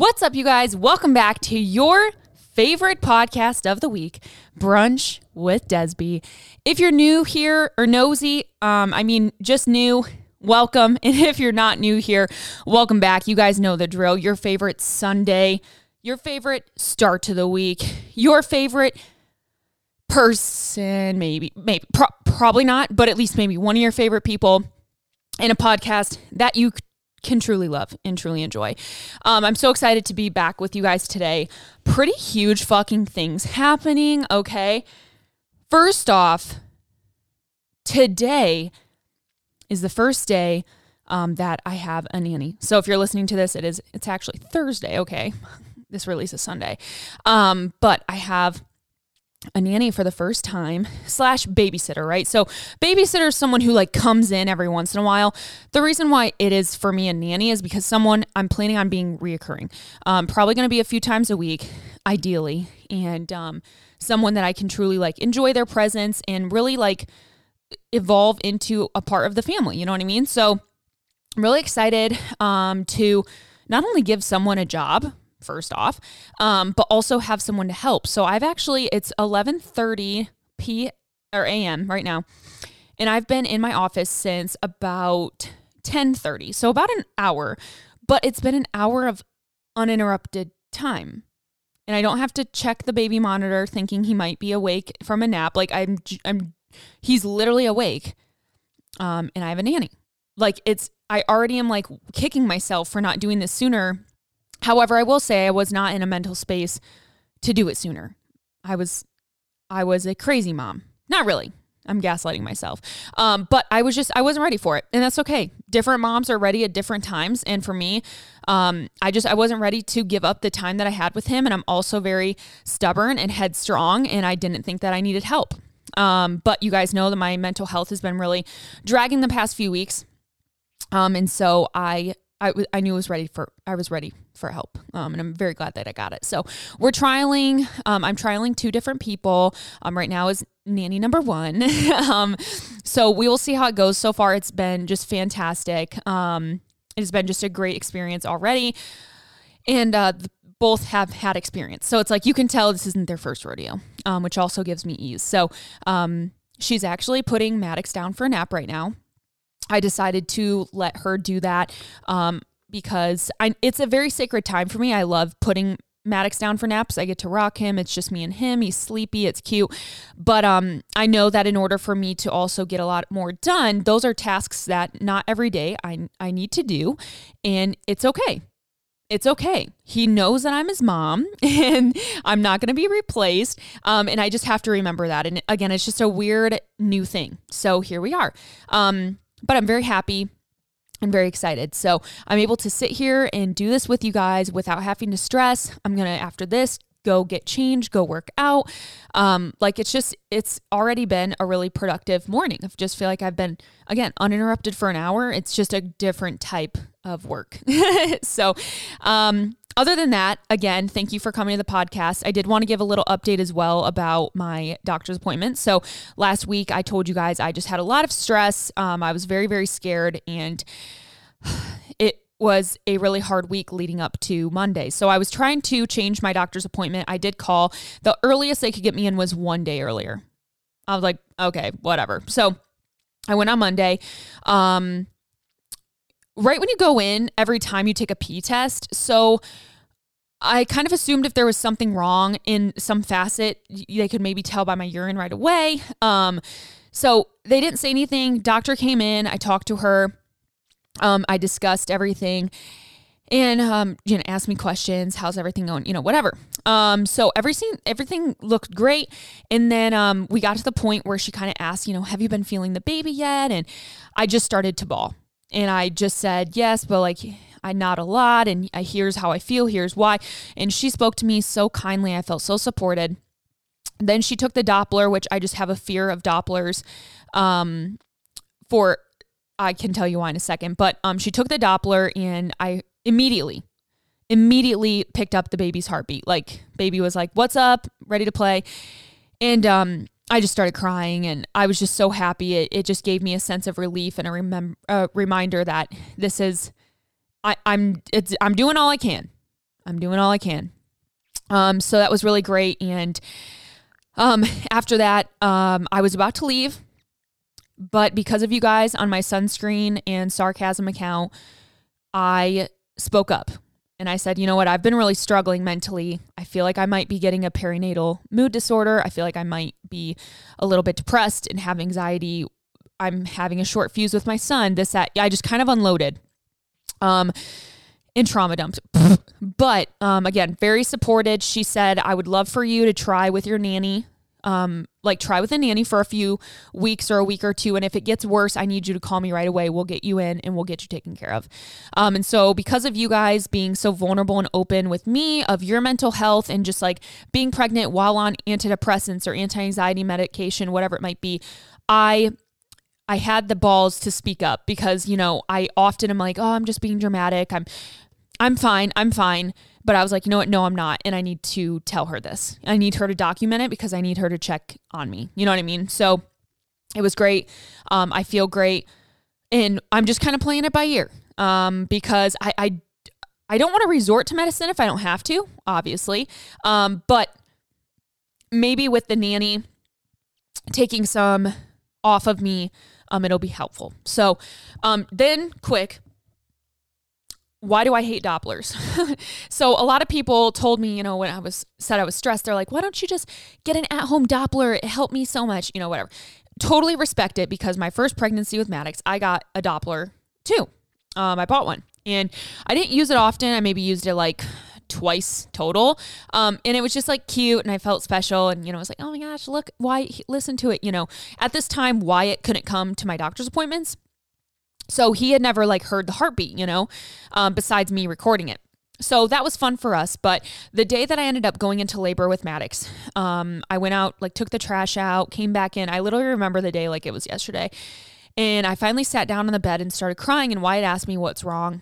What's up, you guys? Welcome back to your favorite podcast of the week, Brunch with Desby. If you're new here or nosy, um, I mean, just new, welcome. And if you're not new here, welcome back. You guys know the drill. Your favorite Sunday, your favorite start to the week, your favorite person, maybe, maybe, pro- probably not, but at least maybe one of your favorite people in a podcast that you can truly love and truly enjoy. Um, I'm so excited to be back with you guys today. Pretty huge fucking things happening, okay? First off, today is the first day um, that I have a nanny. So if you're listening to this, it is it's actually Thursday, okay? This release is Sunday. Um, but I have a nanny for the first time slash babysitter right? So babysitter is someone who like comes in every once in a while. The reason why it is for me a nanny is because someone i'm planning on being reoccurring um, probably going to be a few times a week ideally and um, someone that i can truly like enjoy their presence and really like evolve into a part of the family you know what i mean? So i'm really excited um, to not only give someone a job first off, um, but also have someone to help. So I've actually it's 11:30 p or a.m. right now, and I've been in my office since about 10:30, so about an hour. But it's been an hour of uninterrupted time. And I don't have to check the baby monitor thinking he might be awake from a nap. Like I'm I'm he's literally awake. Um, and I have a nanny. Like it's I already am like kicking myself for not doing this sooner However, I will say I was not in a mental space to do it sooner. I was I was a crazy mom. Not really. I'm gaslighting myself. Um, but I was just I wasn't ready for it. And that's okay. Different moms are ready at different times. And for me, um, I just I wasn't ready to give up the time that I had with him. And I'm also very stubborn and headstrong and I didn't think that I needed help. Um, but you guys know that my mental health has been really dragging the past few weeks. Um, and so I I, w- I knew I was ready for I was ready for help, um, and I'm very glad that I got it. So we're trialing. Um, I'm trialing two different people. Um, right now is nanny number one. um, so we will see how it goes. So far, it's been just fantastic. Um, it's been just a great experience already, and uh, both have had experience. So it's like you can tell this isn't their first rodeo, um, which also gives me ease. So she's actually putting Maddox down for a nap right now. I decided to let her do that um, because I, it's a very sacred time for me. I love putting Maddox down for naps. I get to rock him. It's just me and him. He's sleepy. It's cute. But um, I know that in order for me to also get a lot more done, those are tasks that not every day I, I need to do. And it's okay. It's okay. He knows that I'm his mom and I'm not going to be replaced. Um, and I just have to remember that. And again, it's just a weird new thing. So here we are. Um, but I'm very happy I'm very excited. So I'm able to sit here and do this with you guys without having to stress. I'm going to, after this, go get changed, go work out. Um, like it's just, it's already been a really productive morning. I just feel like I've been, again, uninterrupted for an hour. It's just a different type of work. so, um, other than that, again, thank you for coming to the podcast. I did want to give a little update as well about my doctor's appointment. So last week, I told you guys I just had a lot of stress. Um, I was very, very scared, and it was a really hard week leading up to Monday. So I was trying to change my doctor's appointment. I did call. The earliest they could get me in was one day earlier. I was like, okay, whatever. So I went on Monday. Um, right when you go in, every time you take a P test. So I kind of assumed if there was something wrong in some facet, they could maybe tell by my urine right away. Um, so they didn't say anything. Doctor came in. I talked to her. Um, I discussed everything and um, you know asked me questions how's everything going you know whatever um, so everything everything looked great and then um, we got to the point where she kind of asked you know have you been feeling the baby yet and i just started to bawl and I just said, yes, but like I nod a lot and I, here's how I feel, here's why. And she spoke to me so kindly. I felt so supported. Then she took the Doppler, which I just have a fear of Dopplers. Um, for I can tell you why in a second, but um, she took the Doppler and I immediately, immediately picked up the baby's heartbeat. Like baby was like, "What's up? Ready to play?" And um, I just started crying and I was just so happy. It, it just gave me a sense of relief and a remem- reminder that this is, I, I'm, it's, I'm doing all I can. I'm doing all I can. Um, so that was really great. And um, after that, um, I was about to leave, but because of you guys on my sunscreen and sarcasm account, I spoke up and I said, you know what, I've been really struggling mentally. I feel like I might be getting a perinatal mood disorder. I feel like I might be a little bit depressed and have anxiety. I'm having a short fuse with my son. This, that. I just kind of unloaded. Um, and trauma dumped. but um, again, very supported. She said, I would love for you to try with your nanny um, like try with a nanny for a few weeks or a week or two. And if it gets worse, I need you to call me right away. We'll get you in and we'll get you taken care of. Um, and so, because of you guys being so vulnerable and open with me of your mental health and just like being pregnant while on antidepressants or anti anxiety medication, whatever it might be, I I had the balls to speak up because, you know, I often am like, oh, I'm just being dramatic. I'm I'm fine. I'm fine. But I was like, you know what? No, I'm not. And I need to tell her this. I need her to document it because I need her to check on me. You know what I mean? So it was great. Um, I feel great. And I'm just kind of playing it by ear um, because I, I, I don't want to resort to medicine if I don't have to, obviously. Um, but maybe with the nanny taking some off of me, um, it'll be helpful. So um, then, quick, why do I hate Dopplers? so a lot of people told me, you know, when I was said I was stressed, they're like, why don't you just get an at-home Doppler? It helped me so much, you know, whatever. Totally respect it because my first pregnancy with Maddox, I got a Doppler too. Um, I bought one and I didn't use it often. I maybe used it like twice total. Um, and it was just like cute and I felt special. And, you know, I was like, oh my gosh, look, why listen to it. You know, at this time, Wyatt couldn't come to my doctor's appointments so he had never like heard the heartbeat, you know, um, besides me recording it. So that was fun for us. But the day that I ended up going into labor with Maddox, um, I went out, like took the trash out, came back in. I literally remember the day like it was yesterday. And I finally sat down on the bed and started crying. And Wyatt asked me what's wrong.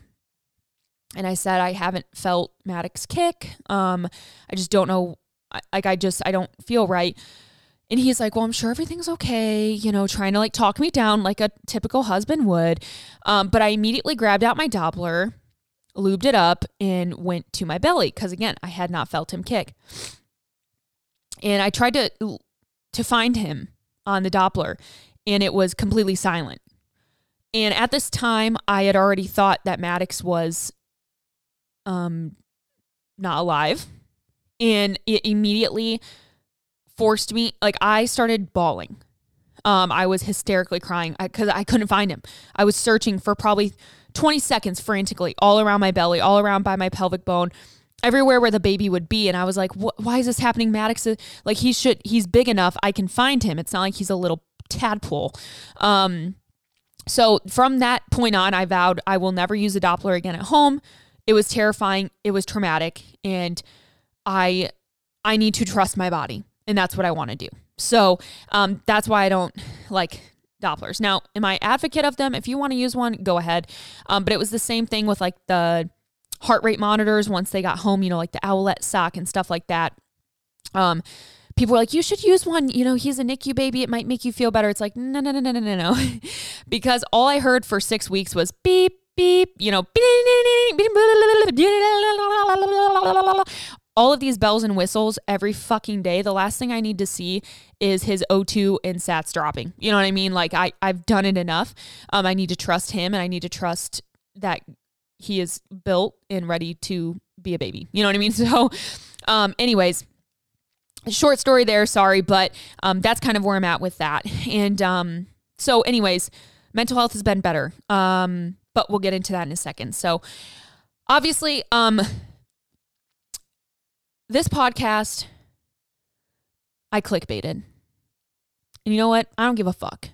And I said, I haven't felt Maddox kick. Um, I just don't know. Like, I just, I don't feel right. And he's like, Well, I'm sure everything's okay, you know, trying to like talk me down like a typical husband would. Um, but I immediately grabbed out my Doppler, lubed it up, and went to my belly because again, I had not felt him kick. And I tried to to find him on the Doppler, and it was completely silent. And at this time, I had already thought that Maddox was um not alive. And it immediately forced me like I started bawling. Um, I was hysterically crying because I, I couldn't find him. I was searching for probably 20 seconds frantically all around my belly, all around by my pelvic bone, everywhere where the baby would be. And I was like, why is this happening? Maddox is like, he should, he's big enough. I can find him. It's not like he's a little tadpole. Um, so from that point on, I vowed I will never use a Doppler again at home. It was terrifying. It was traumatic. And I, I need to trust my body and that's what I want to do. So um, that's why I don't like Dopplers. Now, am I advocate of them? If you want to use one, go ahead. Um, but it was the same thing with like the heart rate monitors once they got home, you know, like the Owlet sock and stuff like that. Um, people were like, you should use one. You know, he's a NICU baby. It might make you feel better. It's like, no, no, no, no, no, no, no. because all I heard for six weeks was beep, beep, you know, all of these bells and whistles every fucking day. The last thing I need to see is his O2 and sats dropping. You know what I mean? Like I, I've done it enough. Um, I need to trust him and I need to trust that he is built and ready to be a baby. You know what I mean? So, um, anyways, short story there. Sorry, but um, that's kind of where I'm at with that. And um, so, anyways, mental health has been better. Um, but we'll get into that in a second. So, obviously, um, this podcast, I clickbaited. And you know what? I don't give a fuck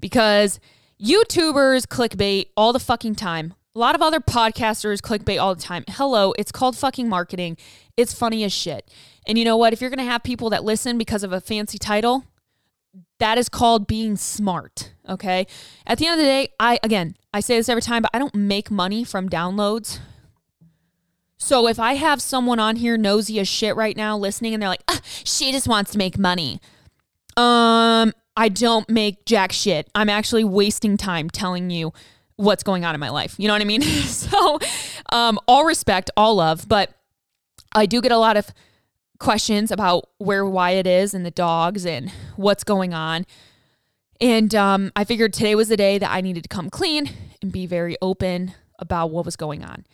because YouTubers clickbait all the fucking time. A lot of other podcasters clickbait all the time. Hello, it's called fucking marketing. It's funny as shit. And you know what? If you're going to have people that listen because of a fancy title, that is called being smart. Okay. At the end of the day, I, again, I say this every time, but I don't make money from downloads so if I have someone on here nosy as shit right now listening and they're like, ah, she just wants to make money. Um, I don't make jack shit. I'm actually wasting time telling you what's going on in my life. You know what I mean? so, um, all respect, all love, but I do get a lot of questions about where Wyatt is and the dogs and what's going on. And um, I figured today was the day that I needed to come clean and be very open about what was going on.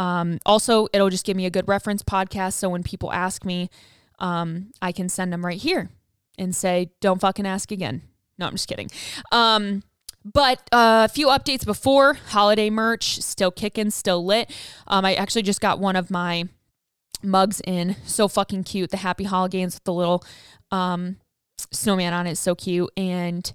Um, also, it'll just give me a good reference podcast. So when people ask me, um, I can send them right here and say, don't fucking ask again. No, I'm just kidding. Um, but uh, a few updates before holiday merch, still kicking, still lit. Um, I actually just got one of my mugs in. So fucking cute. The happy holidays with the little um, snowman on it. So cute. And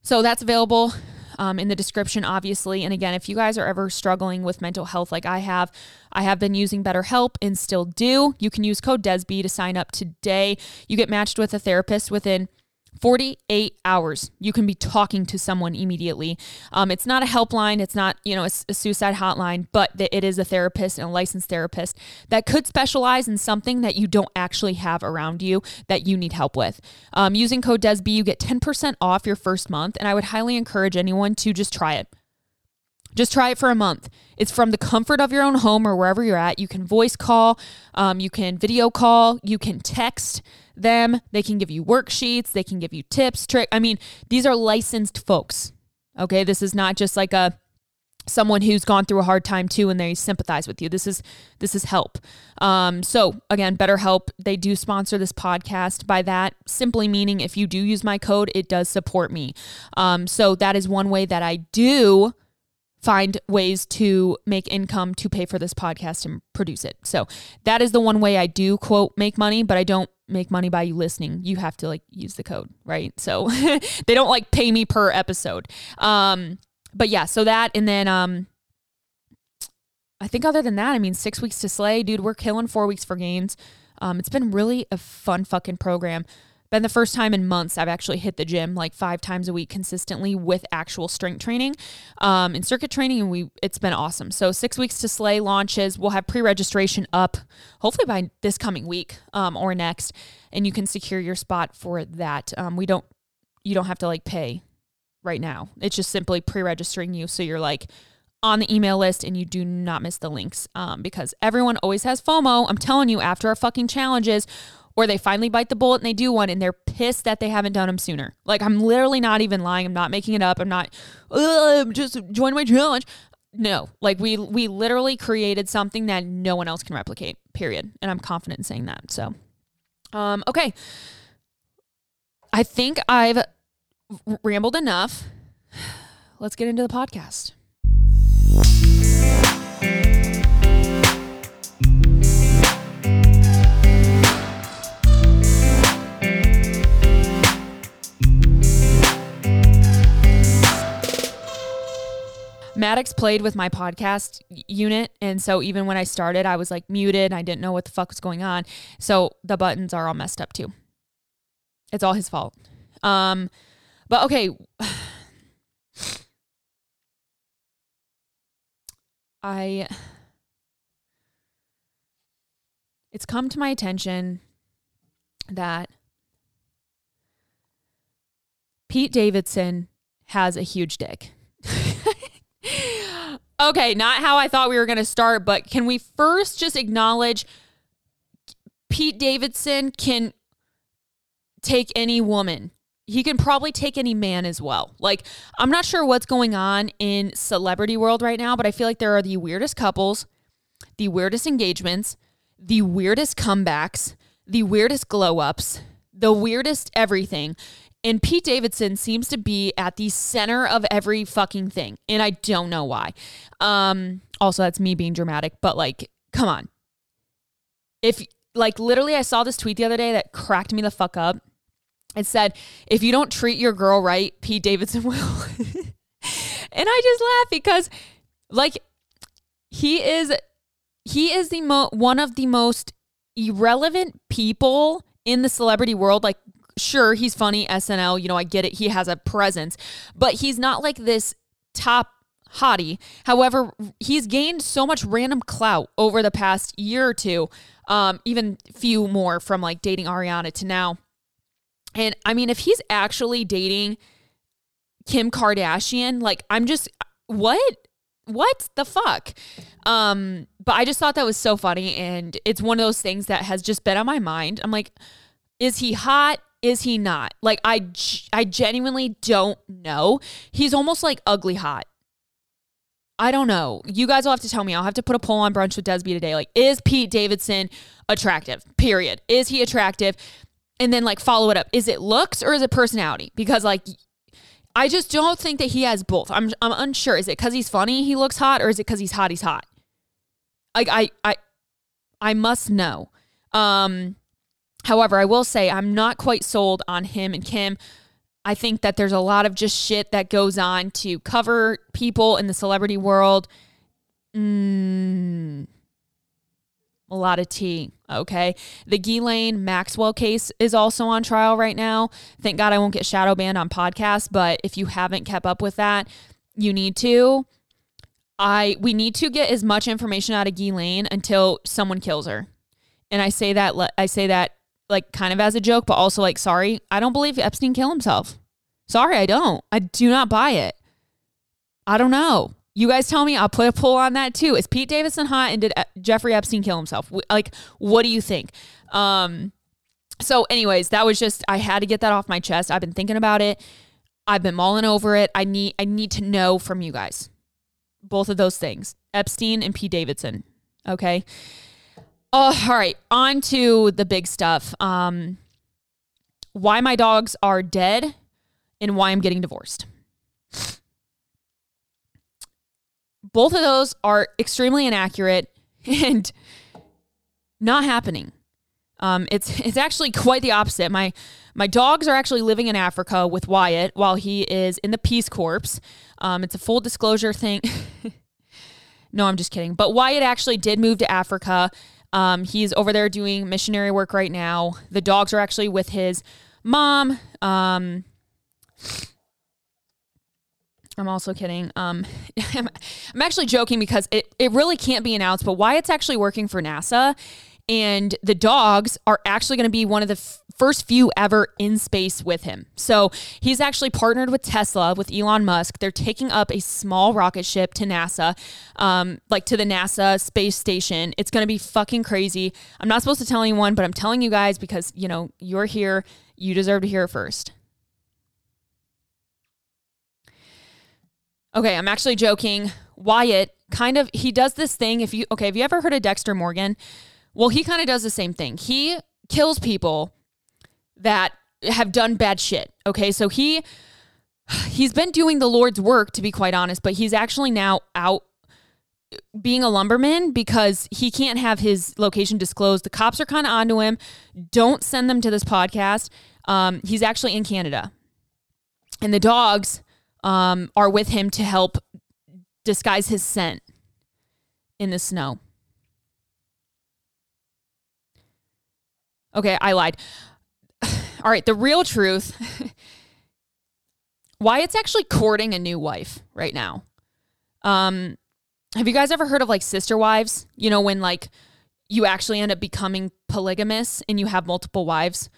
so that's available um, in the description, obviously. And again, if you guys are ever struggling with mental health like I have, I have been using BetterHelp and still do. You can use code DESB to sign up today. You get matched with a therapist within 48 hours. You can be talking to someone immediately. Um, it's not a helpline. It's not you know a, a suicide hotline but it is a therapist and a licensed therapist that could specialize in something that you don't actually have around you that you need help with. Um, using code desb you get 10% off your first month and i would highly encourage anyone to just try it just try it for a month. It's from the comfort of your own home or wherever you're at. You can voice call, um, you can video call, you can text them. They can give you worksheets, they can give you tips, trick. I mean, these are licensed folks. Okay, this is not just like a someone who's gone through a hard time too and they sympathize with you this is this is help um, so again betterhelp they do sponsor this podcast by that simply meaning if you do use my code it does support me um, so that is one way that i do find ways to make income to pay for this podcast and produce it. So that is the one way I do quote make money, but I don't make money by you listening. You have to like use the code, right? So they don't like pay me per episode. Um but yeah, so that and then um I think other than that, I mean 6 weeks to slay, dude, we're killing 4 weeks for gains. Um it's been really a fun fucking program been the first time in months I've actually hit the gym like five times a week consistently with actual strength training um, and circuit training, and we it's been awesome. So six weeks to slay launches. We'll have pre-registration up hopefully by this coming week um, or next, and you can secure your spot for that. Um, we don't you don't have to like pay right now. It's just simply pre-registering you, so you're like on the email list and you do not miss the links um, because everyone always has FOMO. I'm telling you, after our fucking challenges, or they finally bite the bullet and they do one and they're pissed that they haven't done them sooner. Like I'm literally not even lying. I'm not making it up. I'm not just join my challenge. No, like we we literally created something that no one else can replicate. Period. And I'm confident in saying that. So, um, okay. I think I've rambled enough. Let's get into the podcast. Maddox played with my podcast unit. And so even when I started, I was like muted. I didn't know what the fuck was going on. So the buttons are all messed up too. It's all his fault. Um, but okay. I it's come to my attention that Pete Davidson has a huge dick. okay, not how I thought we were going to start, but can we first just acknowledge Pete Davidson can take any woman? He can probably take any man as well. Like, I'm not sure what's going on in celebrity world right now, but I feel like there are the weirdest couples, the weirdest engagements, the weirdest comebacks, the weirdest glow ups, the weirdest everything. And Pete Davidson seems to be at the center of every fucking thing. And I don't know why. Um, also, that's me being dramatic, but like, come on. If, like, literally, I saw this tweet the other day that cracked me the fuck up. It said, if you don't treat your girl right, Pete Davidson will. and I just laugh because, like, he is, he is the mo- one of the most irrelevant people in the celebrity world, like sure, he's funny, SNL, you know, I get it. He has a presence, but he's not like this top hottie. However, he's gained so much random clout over the past year or two, um, even few more from like dating Ariana to now. And I mean, if he's actually dating Kim Kardashian, like I'm just what? what the fuck? Um, but I just thought that was so funny. And it's one of those things that has just been on my mind. I'm like, is he hot? Is he not? Like, I, I genuinely don't know. He's almost like ugly hot. I don't know. You guys will have to tell me. I'll have to put a poll on brunch with Desby today. Like, is Pete Davidson attractive? Period. Is he attractive? And then like follow it up. Is it looks or is it personality? Because like I just don't think that he has both. I'm I'm unsure. Is it because he's funny he looks hot, or is it because he's hot he's hot? Like I I I must know. Um, however, I will say I'm not quite sold on him and Kim. I think that there's a lot of just shit that goes on to cover people in the celebrity world. Mm, a lot of tea. Okay. The Ghislaine Maxwell case is also on trial right now. Thank God I won't get shadow banned on podcasts, but if you haven't kept up with that, you need to. I we need to get as much information out of Ghislaine until someone kills her. And I say that I say that like kind of as a joke, but also like sorry, I don't believe Epstein killed himself. Sorry, I don't. I do not buy it. I don't know. You guys tell me. I'll put a poll on that too. Is Pete Davidson hot and did Jeffrey Epstein kill himself? Like, what do you think? Um, so, anyways, that was just I had to get that off my chest. I've been thinking about it. I've been mulling over it. I need I need to know from you guys. Both of those things. Epstein and Pete Davidson. Okay. Oh, all right. On to the big stuff. Um, why my dogs are dead and why I'm getting divorced. both of those are extremely inaccurate and not happening. Um, it's it's actually quite the opposite. My my dogs are actually living in Africa with Wyatt while he is in the Peace Corps. Um, it's a full disclosure thing. no, I'm just kidding. But Wyatt actually did move to Africa. Um, he's over there doing missionary work right now. The dogs are actually with his mom. Um, I'm also kidding. Um, I'm, actually joking because it, it really can't be announced, but Wyatt's actually working for NASA. And the dogs are actually going to be one of the f- first few ever in space with him. So he's actually partnered with Tesla, with Elon Musk. They're taking up a small rocket ship to NASA, um, like to the NASA space station. It's going to be fucking crazy. I'm not supposed to tell anyone, but I'm telling you guys because, you know, you're here. You deserve to hear it first. Okay, I'm actually joking. Wyatt kind of he does this thing if you okay, have you ever heard of Dexter Morgan? Well, he kind of does the same thing. He kills people that have done bad shit. Okay? So he he's been doing the Lord's work to be quite honest, but he's actually now out being a lumberman because he can't have his location disclosed. The cops are kind of onto him. Don't send them to this podcast. Um, he's actually in Canada. And the dogs um, are with him to help disguise his scent in the snow. Okay, I lied. All right, the real truth Wyatt's actually courting a new wife right now. Um, have you guys ever heard of like sister wives? You know, when like you actually end up becoming polygamous and you have multiple wives.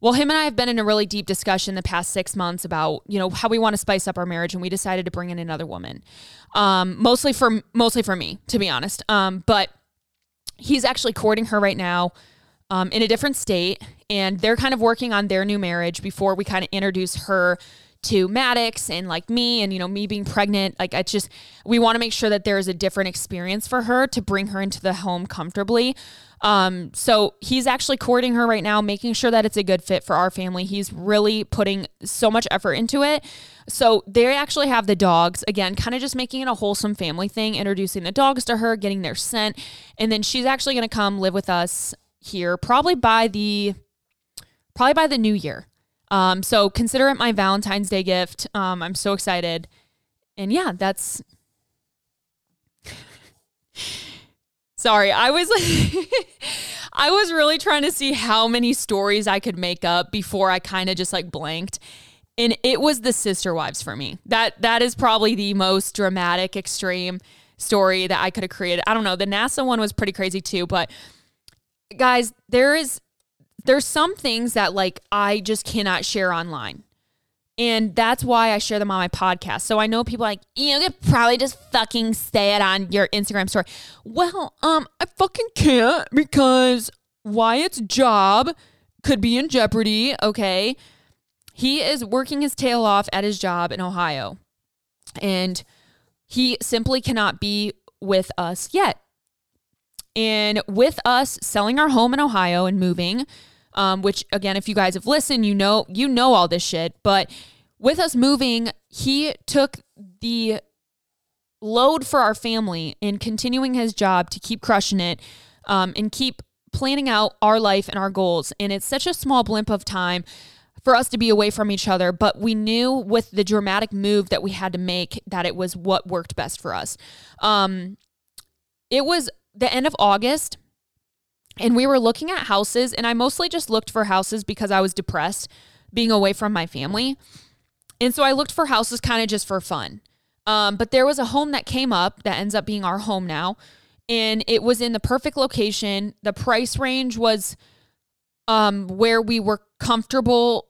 Well, him and I have been in a really deep discussion the past six months about, you know, how we want to spice up our marriage, and we decided to bring in another woman, um, mostly for mostly for me, to be honest. Um, but he's actually courting her right now um, in a different state, and they're kind of working on their new marriage before we kind of introduce her to Maddox and like me and you know me being pregnant like it's just we want to make sure that there is a different experience for her to bring her into the home comfortably um, so he's actually courting her right now, making sure that it's a good fit for our family. He's really putting so much effort into it. So they actually have the dogs again, kind of just making it a wholesome family thing, introducing the dogs to her, getting their scent, and then she's actually going to come live with us here probably by the probably by the new year. Um, so consider it my Valentine's Day gift. Um, I'm so excited, and yeah, that's. Sorry, I was I was really trying to see how many stories I could make up before I kind of just like blanked. And it was the sister wives for me. That that is probably the most dramatic extreme story that I could have created. I don't know. The NASA one was pretty crazy too, but guys, there is there's some things that like I just cannot share online. And that's why I share them on my podcast. So I know people like, you could probably just fucking say it on your Instagram story. Well, um, I fucking can't because Wyatt's job could be in jeopardy, okay? He is working his tail off at his job in Ohio. And he simply cannot be with us yet. And with us selling our home in Ohio and moving, um, which again, if you guys have listened, you know you know all this shit. But with us moving, he took the load for our family in continuing his job to keep crushing it um, and keep planning out our life and our goals. And it's such a small blimp of time for us to be away from each other, but we knew with the dramatic move that we had to make that it was what worked best for us. Um, it was the end of August and we were looking at houses and I mostly just looked for houses because I was depressed being away from my family. And so I looked for houses kind of just for fun. Um, but there was a home that came up that ends up being our home now. And it was in the perfect location. The price range was um, where we were comfortable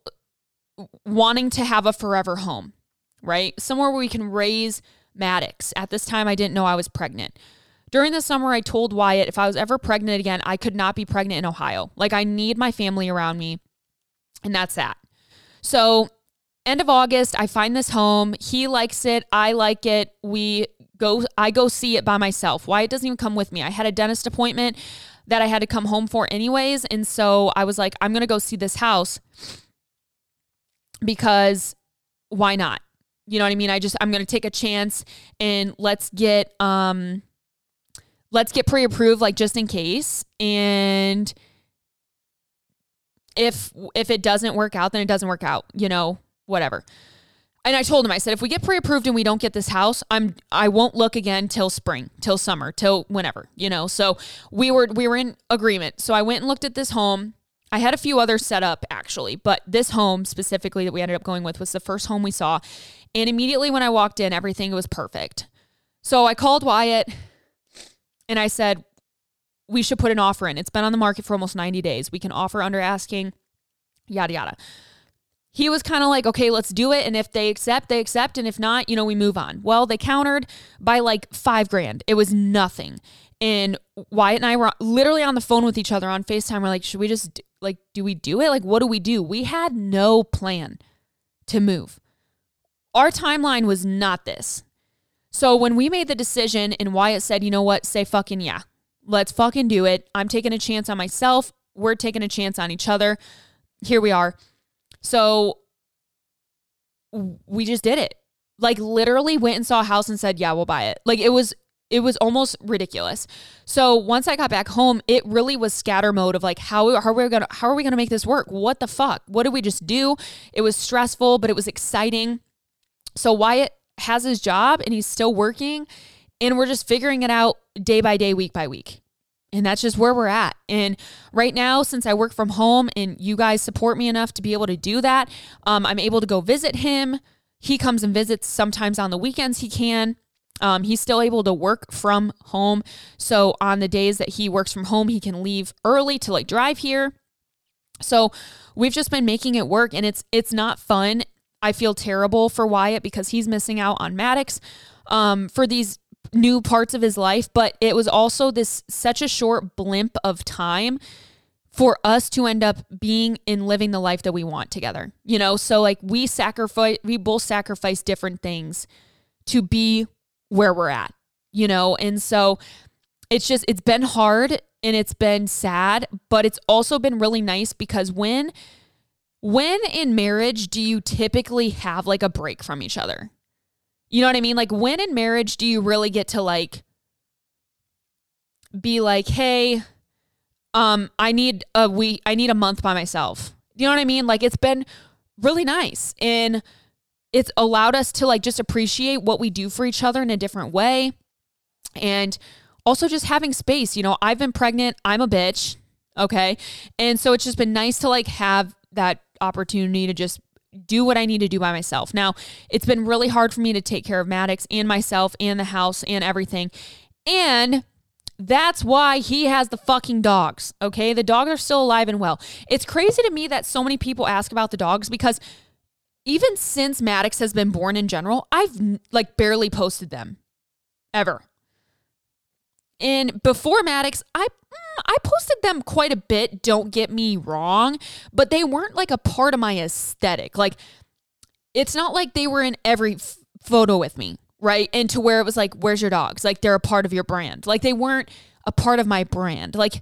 wanting to have a forever home, right? Somewhere where we can raise Maddox. At this time, I didn't know I was pregnant. During the summer, I told Wyatt if I was ever pregnant again, I could not be pregnant in Ohio. Like, I need my family around me. And that's that. So, end of August, I find this home. He likes it. I like it. We go, I go see it by myself. Wyatt doesn't even come with me. I had a dentist appointment that I had to come home for anyways. And so I was like, I'm going to go see this house because why not? You know what I mean? I just, I'm going to take a chance and let's get, um, let's get pre-approved like just in case. And if, if it doesn't work out, then it doesn't work out, you know, whatever and I told him, I said, if we get pre-approved and we don't get this house, I'm I won't look again till spring, till summer, till whenever, you know. So we were we were in agreement. So I went and looked at this home. I had a few others set up actually, but this home specifically that we ended up going with was the first home we saw. And immediately when I walked in, everything was perfect. So I called Wyatt and I said, we should put an offer in. It's been on the market for almost 90 days. We can offer under asking, yada yada he was kind of like, okay, let's do it. And if they accept, they accept. And if not, you know, we move on. Well, they countered by like five grand. It was nothing. And Wyatt and I were literally on the phone with each other on FaceTime. We're like, should we just, like, do we do it? Like, what do we do? We had no plan to move. Our timeline was not this. So when we made the decision and Wyatt said, you know what, say fucking yeah, let's fucking do it. I'm taking a chance on myself. We're taking a chance on each other. Here we are so we just did it. Like literally went and saw a house and said, "Yeah, we'll buy it." Like it was it was almost ridiculous. So once I got back home, it really was scatter mode of like how, how are we gonna how are we gonna make this work? What the fuck? What did we just do? It was stressful, but it was exciting. So Wyatt has his job and he's still working, and we're just figuring it out day by day, week by week. And that's just where we're at. And right now, since I work from home and you guys support me enough to be able to do that, um, I'm able to go visit him. He comes and visits sometimes on the weekends, he can. Um, he's still able to work from home. So on the days that he works from home, he can leave early to like drive here. So we've just been making it work and it's it's not fun. I feel terrible for Wyatt because he's missing out on Maddox um, for these new parts of his life, but it was also this such a short blimp of time for us to end up being and living the life that we want together. You know, so like we sacrifice we both sacrifice different things to be where we're at, you know? And so it's just it's been hard and it's been sad, but it's also been really nice because when when in marriage do you typically have like a break from each other? You know what I mean? Like when in marriage do you really get to like be like, "Hey, um I need a week I need a month by myself." You know what I mean? Like it's been really nice and it's allowed us to like just appreciate what we do for each other in a different way. And also just having space, you know, I've been pregnant, I'm a bitch, okay? And so it's just been nice to like have that opportunity to just do what I need to do by myself. Now, it's been really hard for me to take care of Maddox and myself and the house and everything. And that's why he has the fucking dogs. Okay. The dogs are still alive and well. It's crazy to me that so many people ask about the dogs because even since Maddox has been born in general, I've like barely posted them ever. And before Maddox, I mm, I posted them quite a bit, don't get me wrong, but they weren't like a part of my aesthetic. Like it's not like they were in every f- photo with me, right? And to where it was like, where's your dogs? Like they're a part of your brand. Like they weren't a part of my brand. Like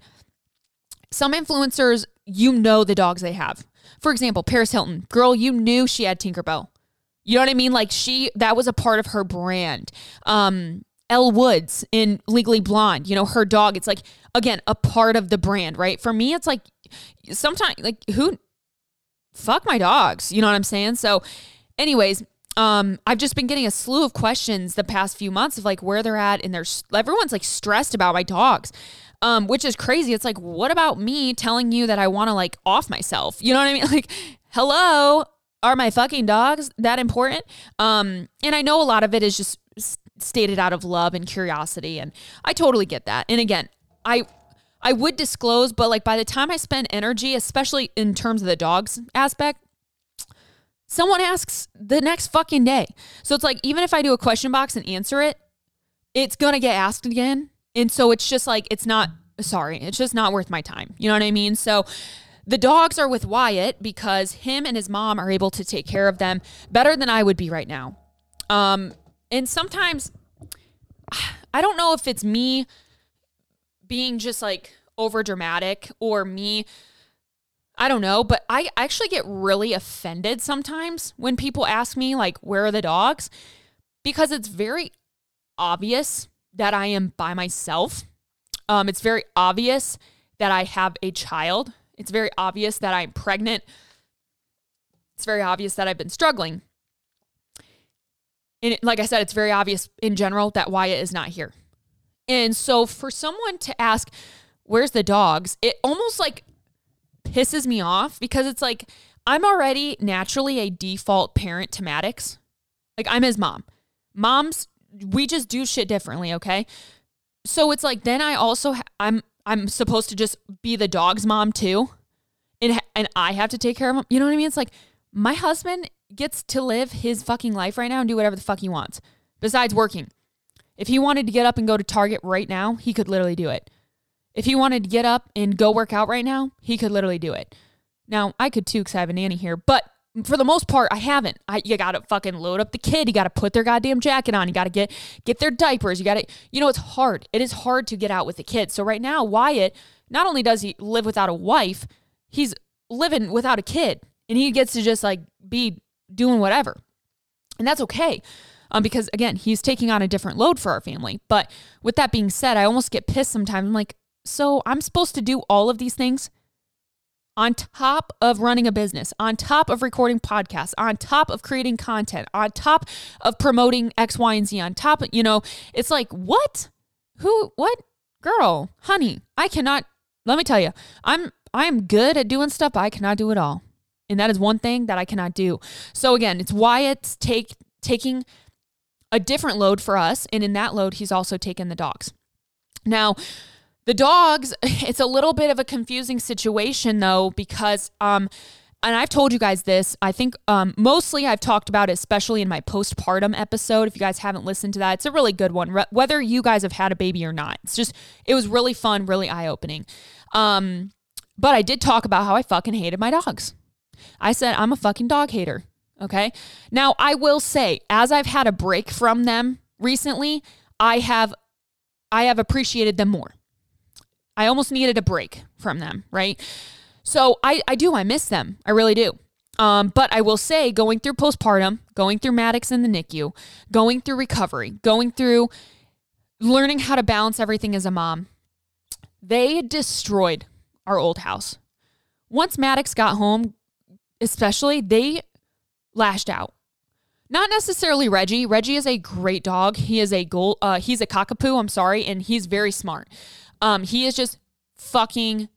some influencers, you know the dogs they have. For example, Paris Hilton, girl, you knew she had Tinkerbell. You know what I mean? Like she, that was a part of her brand. Um, Elle Woods in Legally Blonde, you know, her dog, it's like, again, a part of the brand, right? For me, it's like sometimes, like, who, fuck my dogs, you know what I'm saying? So, anyways, um, I've just been getting a slew of questions the past few months of like where they're at, and there's everyone's like stressed about my dogs, um, which is crazy. It's like, what about me telling you that I want to like off myself? You know what I mean? Like, hello, are my fucking dogs that important? Um, and I know a lot of it is just stated out of love and curiosity, and I totally get that. And again, I I would disclose, but like by the time I spend energy, especially in terms of the dogs aspect, someone asks the next fucking day. So it's like even if I do a question box and answer it, it's gonna get asked again. And so it's just like it's not sorry, it's just not worth my time. You know what I mean? So the dogs are with Wyatt because him and his mom are able to take care of them better than I would be right now. Um, and sometimes I don't know if it's me being just like over dramatic or me I don't know, but I actually get really offended sometimes when people ask me, like, where are the dogs? Because it's very obvious that I am by myself. Um, it's very obvious that I have a child. It's very obvious that I'm pregnant. It's very obvious that I've been struggling. And like I said, it's very obvious in general that Wyatt is not here. And so for someone to ask, where's the dogs? It almost like pisses me off because it's like I'm already naturally a default parent to Maddox. Like I'm his mom. Moms, we just do shit differently, okay? So it's like then I also ha- I'm I'm supposed to just be the dog's mom too. And and I have to take care of him. You know what I mean? It's like my husband gets to live his fucking life right now and do whatever the fuck he wants besides working. If he wanted to get up and go to Target right now, he could literally do it. If he wanted to get up and go work out right now, he could literally do it. Now, I could too because I have a nanny here, but for the most part, I haven't. I, you gotta fucking load up the kid. You gotta put their goddamn jacket on. You gotta get get their diapers. You gotta, you know, it's hard. It is hard to get out with the kids. So right now, Wyatt, not only does he live without a wife, he's living without a kid, and he gets to just like be doing whatever, and that's okay um, because again, he's taking on a different load for our family. But with that being said, I almost get pissed sometimes. I'm like, so I'm supposed to do all of these things on top of running a business, on top of recording podcasts, on top of creating content, on top of promoting X, Y, and Z, on top, of, you know, it's like, what? Who, what? Girl, honey, I cannot, let me tell you, I'm, I am good at doing stuff, I cannot do it all. And that is one thing that I cannot do. So again, it's why it's take, taking a different load for us. And in that load, he's also taken the dogs. Now, the dogs, it's a little bit of a confusing situation though, because, um, and I've told you guys this. I think um, mostly I've talked about it, especially in my postpartum episode. If you guys haven't listened to that, it's a really good one. Re- whether you guys have had a baby or not, it's just it was really fun, really eye opening. Um, but I did talk about how I fucking hated my dogs. I said I'm a fucking dog hater. Okay. Now, I will say, as I've had a break from them recently, I have I have appreciated them more. I almost needed a break from them, right? So I, I do, I miss them. I really do. Um, but I will say, going through postpartum, going through Maddox in the NICU, going through recovery, going through learning how to balance everything as a mom, they destroyed our old house. Once Maddox got home, especially, they lashed out. Not necessarily Reggie. Reggie is a great dog. He is a gold. Uh, he's a cockapoo. I'm sorry, and he's very smart. Um, he is just fucking.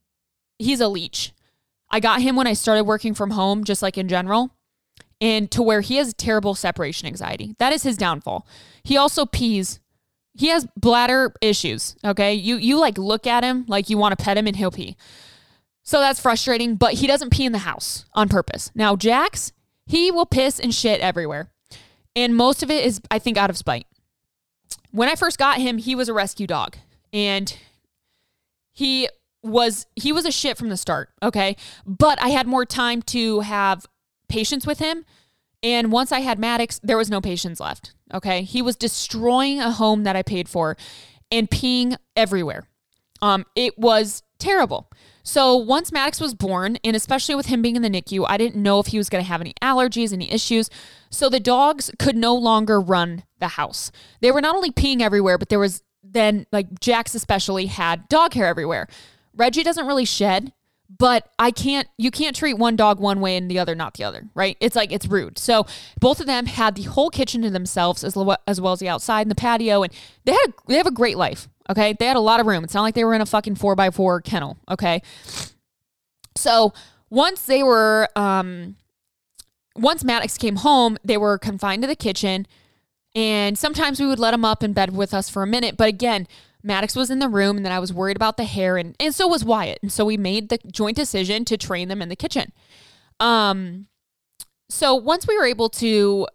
He's a leech. I got him when I started working from home, just like in general, and to where he has terrible separation anxiety. That is his downfall. He also pees. He has bladder issues. Okay, you you like look at him like you want to pet him and he'll pee. So that's frustrating. But he doesn't pee in the house on purpose. Now Jax He will piss and shit everywhere. And most of it is, I think, out of spite. When I first got him, he was a rescue dog. And he was he was a shit from the start, okay? But I had more time to have patience with him. And once I had Maddox, there was no patience left. Okay. He was destroying a home that I paid for and peeing everywhere. Um, it was terrible. So once Maddox was born, and especially with him being in the NICU, I didn't know if he was going to have any allergies, any issues. So the dogs could no longer run the house. They were not only peeing everywhere, but there was then, like Jax especially, had dog hair everywhere. Reggie doesn't really shed, but I can't, you can't treat one dog one way and the other not the other, right? It's like, it's rude. So both of them had the whole kitchen to themselves as, as well as the outside and the patio, and they had, a, they have a great life. Okay. They had a lot of room. It's not like they were in a fucking four by four kennel. Okay. So once they were, um, once Maddox came home, they were confined to the kitchen. And sometimes we would let them up in bed with us for a minute. But again, Maddox was in the room and then I was worried about the hair and, and so was Wyatt. And so we made the joint decision to train them in the kitchen. Um, so once we were able to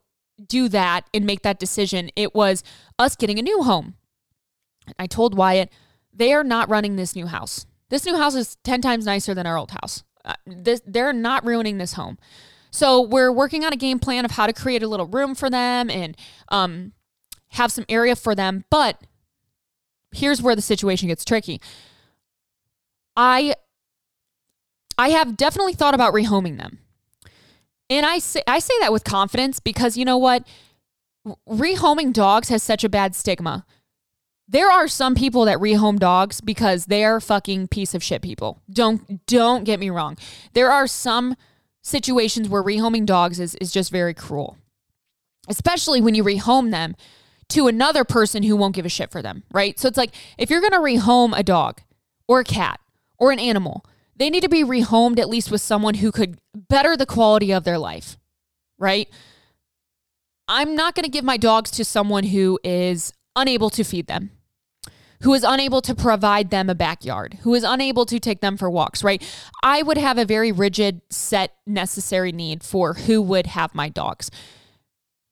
do that and make that decision, it was us getting a new home. I told Wyatt, they are not running this new house. This new house is 10 times nicer than our old house. Uh, this, they're not ruining this home. So we're working on a game plan of how to create a little room for them and um, have some area for them. But here's where the situation gets tricky. I I have definitely thought about rehoming them. And I say I say that with confidence because you know what? Rehoming dogs has such a bad stigma there are some people that rehome dogs because they are fucking piece of shit people. Don't don't get me wrong. There are some situations where rehoming dogs is is just very cruel. Especially when you rehome them to another person who won't give a shit for them, right? So it's like if you're to rehome a dog or a cat or an animal, they need to be rehomed at least with someone who could better the quality of their life, right? I'm not to give my dogs to someone who is unable to feed them who is unable to provide them a backyard, who is unable to take them for walks, right? I would have a very rigid, set, necessary need for who would have my dogs.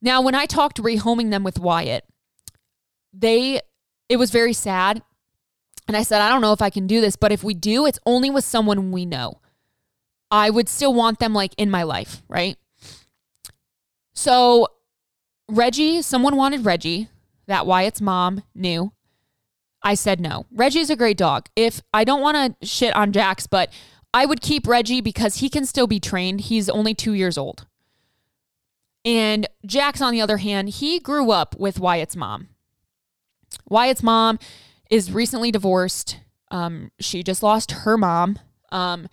Now, when I talked rehoming them with Wyatt, they, it was very sad. And I said, I don't know if I can do this, but if we do, it's only with someone we know. I would still want them like in my life, right? So, Reggie, someone wanted Reggie, that Wyatt's mom knew. I said no. Reggie's a great dog. If I don't want to shit on Jax, but I would keep Reggie because he can still be trained. He's only two years old. And Jax, on the other hand, he grew up with Wyatt's mom. Wyatt's mom is recently divorced. Um, she just lost her mom. Um,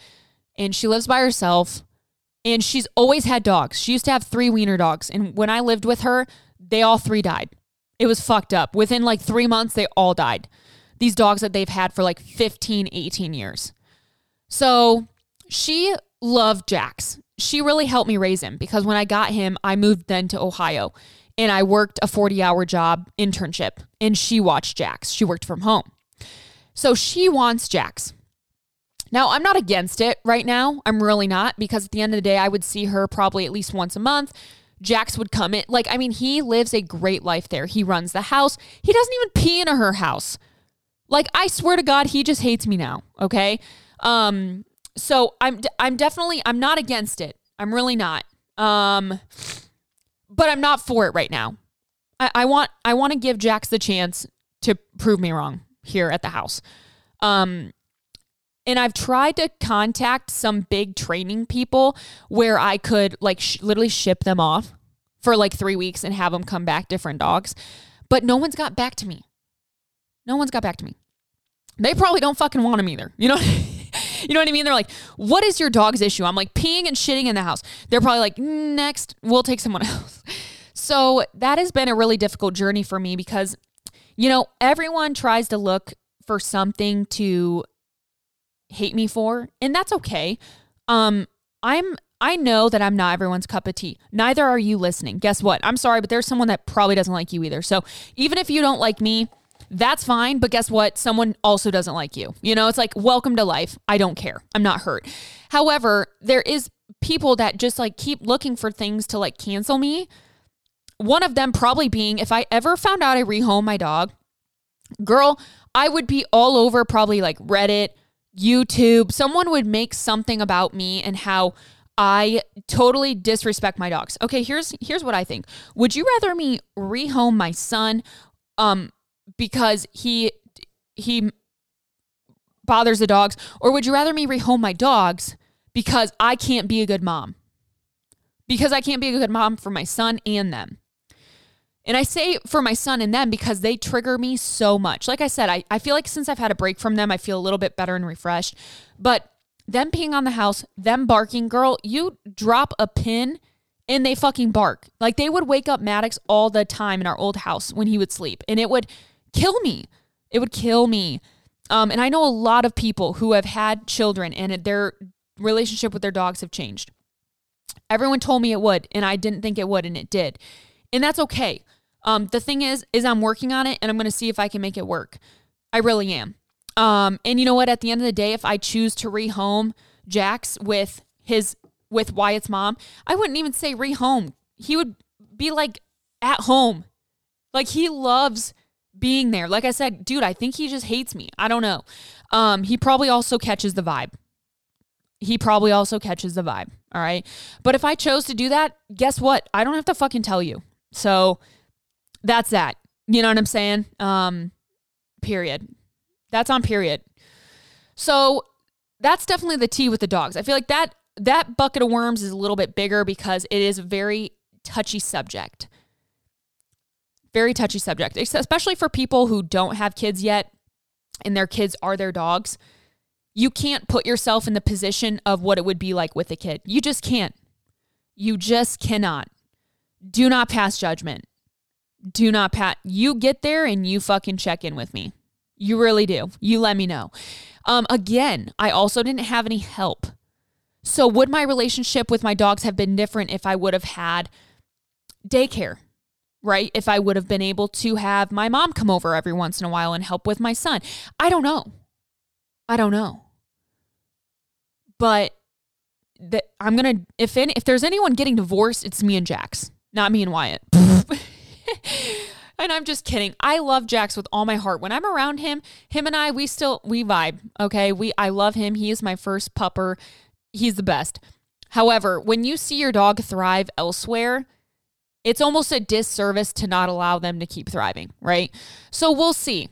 and she lives by herself. And she's always had dogs. She used to have three wiener dogs. And when I lived with her, they all three died. It was fucked up. Within like three months, they all died. These dogs that they've had for like 15, 18 years. So she loved Jax. She really helped me raise him because when I got him, I moved then to Ohio and I worked a 40 hour job internship and she watched Jax. She worked from home. So she wants Jax. Now, I'm not against it right now. I'm really not because at the end of the day, I would see her probably at least once a month. Jax would come in. Like, I mean, he lives a great life there. He runs the house. He doesn't even pee in her house. Like, I swear to God, he just hates me now. Okay. Um, so I'm I'm definitely I'm not against it. I'm really not. Um, but I'm not for it right now. I, I want I want to give Jax the chance to prove me wrong here at the house. Um, and I've tried to contact some big training people where I could like sh- literally ship them off for like three weeks and have them come back different dogs. But no one's got back to me. No one's got back to me. They probably don't fucking want them either. You know? you know what I mean? They're like, what is your dog's issue? I'm like, peeing and shitting in the house. They're probably like, next, we'll take someone else. So that has been a really difficult journey for me because, you know, everyone tries to look for something to hate me for, and that's okay. Um, I'm I know that I'm not everyone's cup of tea. Neither are you listening. Guess what? I'm sorry, but there's someone that probably doesn't like you either. So even if you don't like me, that's fine. But guess what? Someone also doesn't like you. You know, it's like, welcome to life. I don't care. I'm not hurt. However, there is people that just like keep looking for things to like cancel me. One of them probably being if I ever found out I rehome my dog, girl, I would be all over probably like Reddit, YouTube. Someone would make something about me and how I totally disrespect my dogs. Okay, here's here's what I think. Would you rather me rehome my son um because he he bothers the dogs or would you rather me rehome my dogs because I can't be a good mom? Because I can't be a good mom for my son and them. And I say for my son and them because they trigger me so much. Like I said, I, I feel like since I've had a break from them, I feel a little bit better and refreshed. But them peeing on the house, them barking, girl, you drop a pin and they fucking bark. Like they would wake up Maddox all the time in our old house when he would sleep, and it would kill me. It would kill me. Um, and I know a lot of people who have had children and their relationship with their dogs have changed. Everyone told me it would, and I didn't think it would, and it did. And that's okay. Um, the thing is, is I'm working on it, and I'm going to see if I can make it work. I really am. Um, and you know what? At the end of the day, if I choose to rehome Jax with his with Wyatt's mom, I wouldn't even say rehome. He would be like at home. Like he loves being there. Like I said, dude, I think he just hates me. I don't know. Um, he probably also catches the vibe. He probably also catches the vibe. All right. But if I chose to do that, guess what? I don't have to fucking tell you. So that's that. You know what I'm saying? Um, period. That's on period. So that's definitely the tea with the dogs. I feel like that that bucket of worms is a little bit bigger because it is a very touchy subject. Very touchy subject, especially for people who don't have kids yet and their kids are their dogs. You can't put yourself in the position of what it would be like with a kid. You just can't. You just cannot. Do not pass judgment. Do not pat. You get there and you fucking check in with me. You really do. You let me know. Um, again, I also didn't have any help. So, would my relationship with my dogs have been different if I would have had daycare, right? If I would have been able to have my mom come over every once in a while and help with my son? I don't know. I don't know. But that I'm gonna if any, if there's anyone getting divorced, it's me and Jax, not me and Wyatt. And I'm just kidding. I love Jax with all my heart. When I'm around him, him and I, we still we vibe. Okay. We I love him. He is my first pupper. He's the best. However, when you see your dog thrive elsewhere, it's almost a disservice to not allow them to keep thriving, right? So we'll see.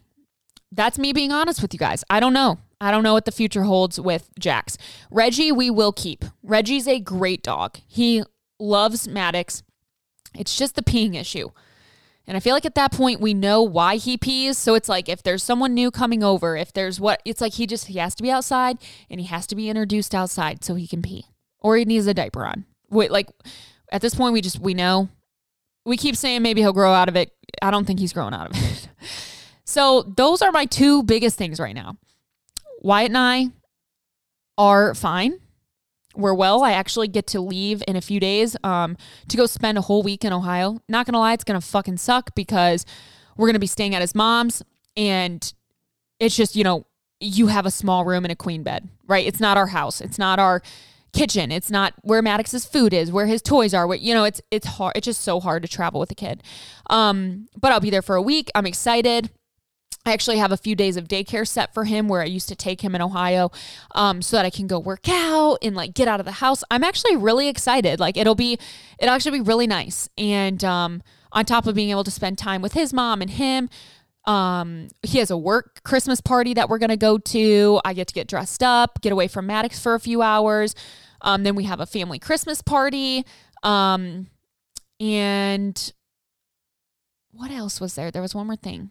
That's me being honest with you guys. I don't know. I don't know what the future holds with Jax. Reggie, we will keep. Reggie's a great dog. He loves Maddox. It's just the peeing issue. And I feel like at that point we know why he pees. So it's like if there's someone new coming over, if there's what it's like he just he has to be outside and he has to be introduced outside so he can pee. Or he needs a diaper on. Wait, like at this point we just we know. We keep saying maybe he'll grow out of it. I don't think he's growing out of it. so those are my two biggest things right now. Wyatt and I are fine we're well. I actually get to leave in a few days um, to go spend a whole week in Ohio. Not gonna lie, it's gonna fucking suck because we're gonna be staying at his mom's, and it's just you know you have a small room and a queen bed, right? It's not our house. It's not our kitchen. It's not where Maddox's food is, where his toys are. What you know, it's it's hard. It's just so hard to travel with a kid. Um, but I'll be there for a week. I'm excited. I actually have a few days of daycare set for him where I used to take him in Ohio um, so that I can go work out and like get out of the house. I'm actually really excited. Like it'll be, it'll actually be really nice. And um, on top of being able to spend time with his mom and him, um, he has a work Christmas party that we're going to go to. I get to get dressed up, get away from Maddox for a few hours. Um, then we have a family Christmas party. Um, and what else was there? There was one more thing.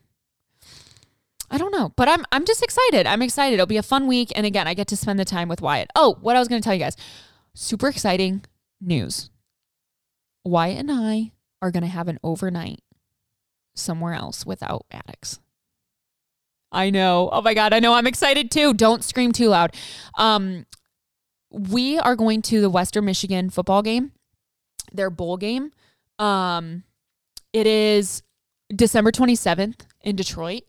I don't know, but I'm I'm just excited. I'm excited. It'll be a fun week, and again, I get to spend the time with Wyatt. Oh, what I was going to tell you guys, super exciting news. Wyatt and I are going to have an overnight somewhere else without Maddox. I know. Oh my god, I know. I'm excited too. Don't scream too loud. Um, we are going to the Western Michigan football game, their bowl game. Um, it is December 27th in Detroit.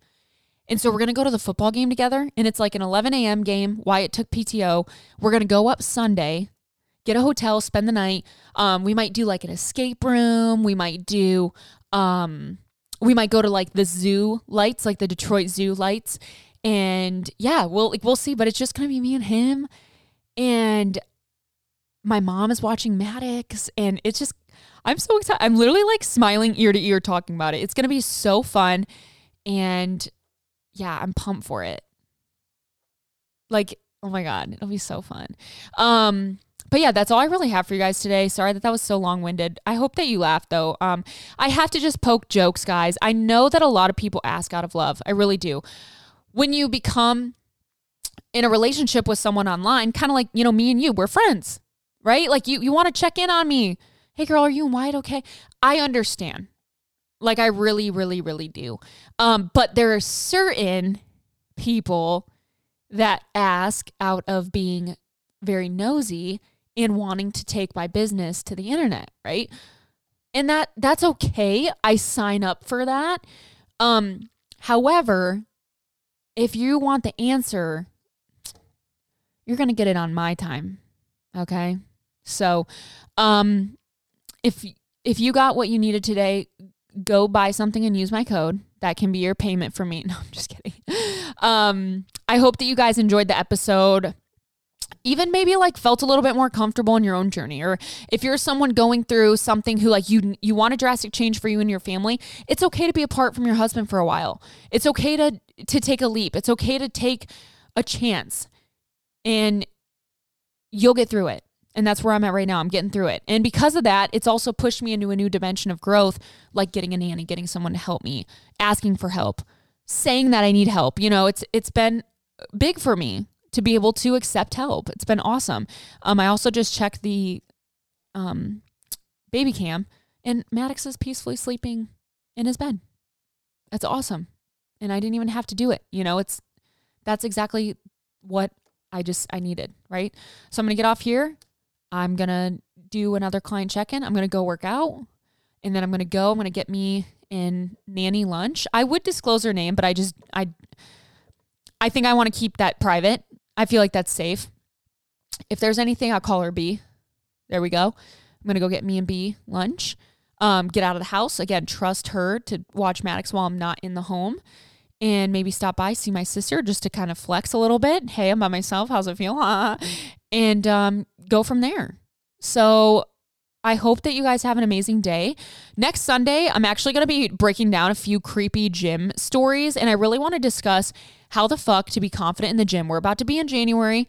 And so we're going to go to the football game together. And it's like an 11 a.m. game. Wyatt took PTO. We're going to go up Sunday get a hotel, spend the night. Um, we might do like an escape room. We might do, um, we might go to like the zoo lights, like the Detroit Zoo lights, and yeah, we'll like we'll see. But it's just gonna be me and him, and my mom is watching Maddox, and it's just I'm so excited. I'm literally like smiling ear to ear talking about it. It's gonna be so fun, and yeah, I'm pumped for it. Like, oh my god, it'll be so fun. Um, but yeah, that's all I really have for you guys today. Sorry that that was so long winded. I hope that you laughed though. Um, I have to just poke jokes, guys. I know that a lot of people ask out of love. I really do. When you become in a relationship with someone online, kind of like, you know, me and you, we're friends, right? Like you, you want to check in on me. Hey girl, are you and Wyatt okay? I understand. Like I really, really, really do. Um, but there are certain people that ask out of being very nosy and wanting to take my business to the internet, right? And that that's okay. I sign up for that. Um however, if you want the answer, you're going to get it on my time. Okay? So, um if if you got what you needed today, go buy something and use my code. That can be your payment for me. No, I'm just kidding. Um I hope that you guys enjoyed the episode even maybe like felt a little bit more comfortable in your own journey or if you're someone going through something who like you you want a drastic change for you and your family it's okay to be apart from your husband for a while it's okay to to take a leap it's okay to take a chance and you'll get through it and that's where I'm at right now I'm getting through it and because of that it's also pushed me into a new dimension of growth like getting a nanny getting someone to help me asking for help saying that I need help you know it's it's been big for me to be able to accept help. It's been awesome. Um, I also just checked the um, baby cam, and Maddox is peacefully sleeping in his bed. That's awesome, and I didn't even have to do it. You know, it's that's exactly what I just I needed. Right. So I'm gonna get off here. I'm gonna do another client check in. I'm gonna go work out, and then I'm gonna go. I'm gonna get me in nanny lunch. I would disclose her name, but I just I I think I want to keep that private I feel like that's safe. If there's anything, I'll call her B. There we go. I'm gonna go get me and B lunch. Um, get out of the house again. Trust her to watch Maddox while I'm not in the home, and maybe stop by see my sister just to kind of flex a little bit. Hey, I'm by myself. How's it feel? Huh? And um, go from there. So I hope that you guys have an amazing day. Next Sunday, I'm actually going to be breaking down a few creepy gym stories, and I really want to discuss how the fuck to be confident in the gym. We're about to be in January.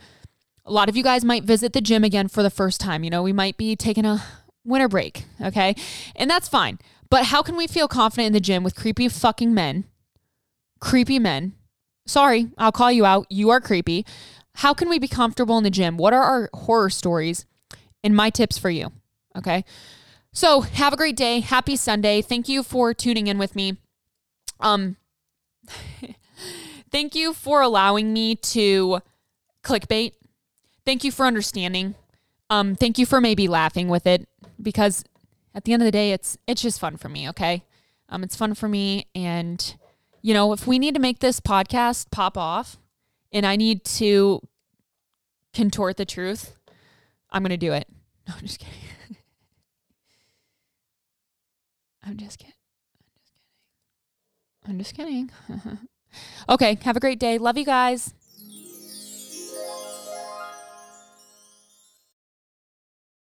A lot of you guys might visit the gym again for the first time. You know, we might be taking a winter break, okay? And that's fine. But how can we feel confident in the gym with creepy fucking men? Creepy men. Sorry, I'll call you out. You are creepy. How can we be comfortable in the gym? What are our horror stories? And my tips for you, okay? So, have a great day. Happy Sunday. Thank you for tuning in with me. Um Thank you for allowing me to clickbait. Thank you for understanding. Um, thank you for maybe laughing with it because at the end of the day, it's it's just fun for me. Okay, um, it's fun for me, and you know, if we need to make this podcast pop off, and I need to contort the truth, I'm gonna do it. No, I'm just kidding. I'm just kidding. I'm just kidding. I'm just kidding. Okay, have a great day. Love you guys.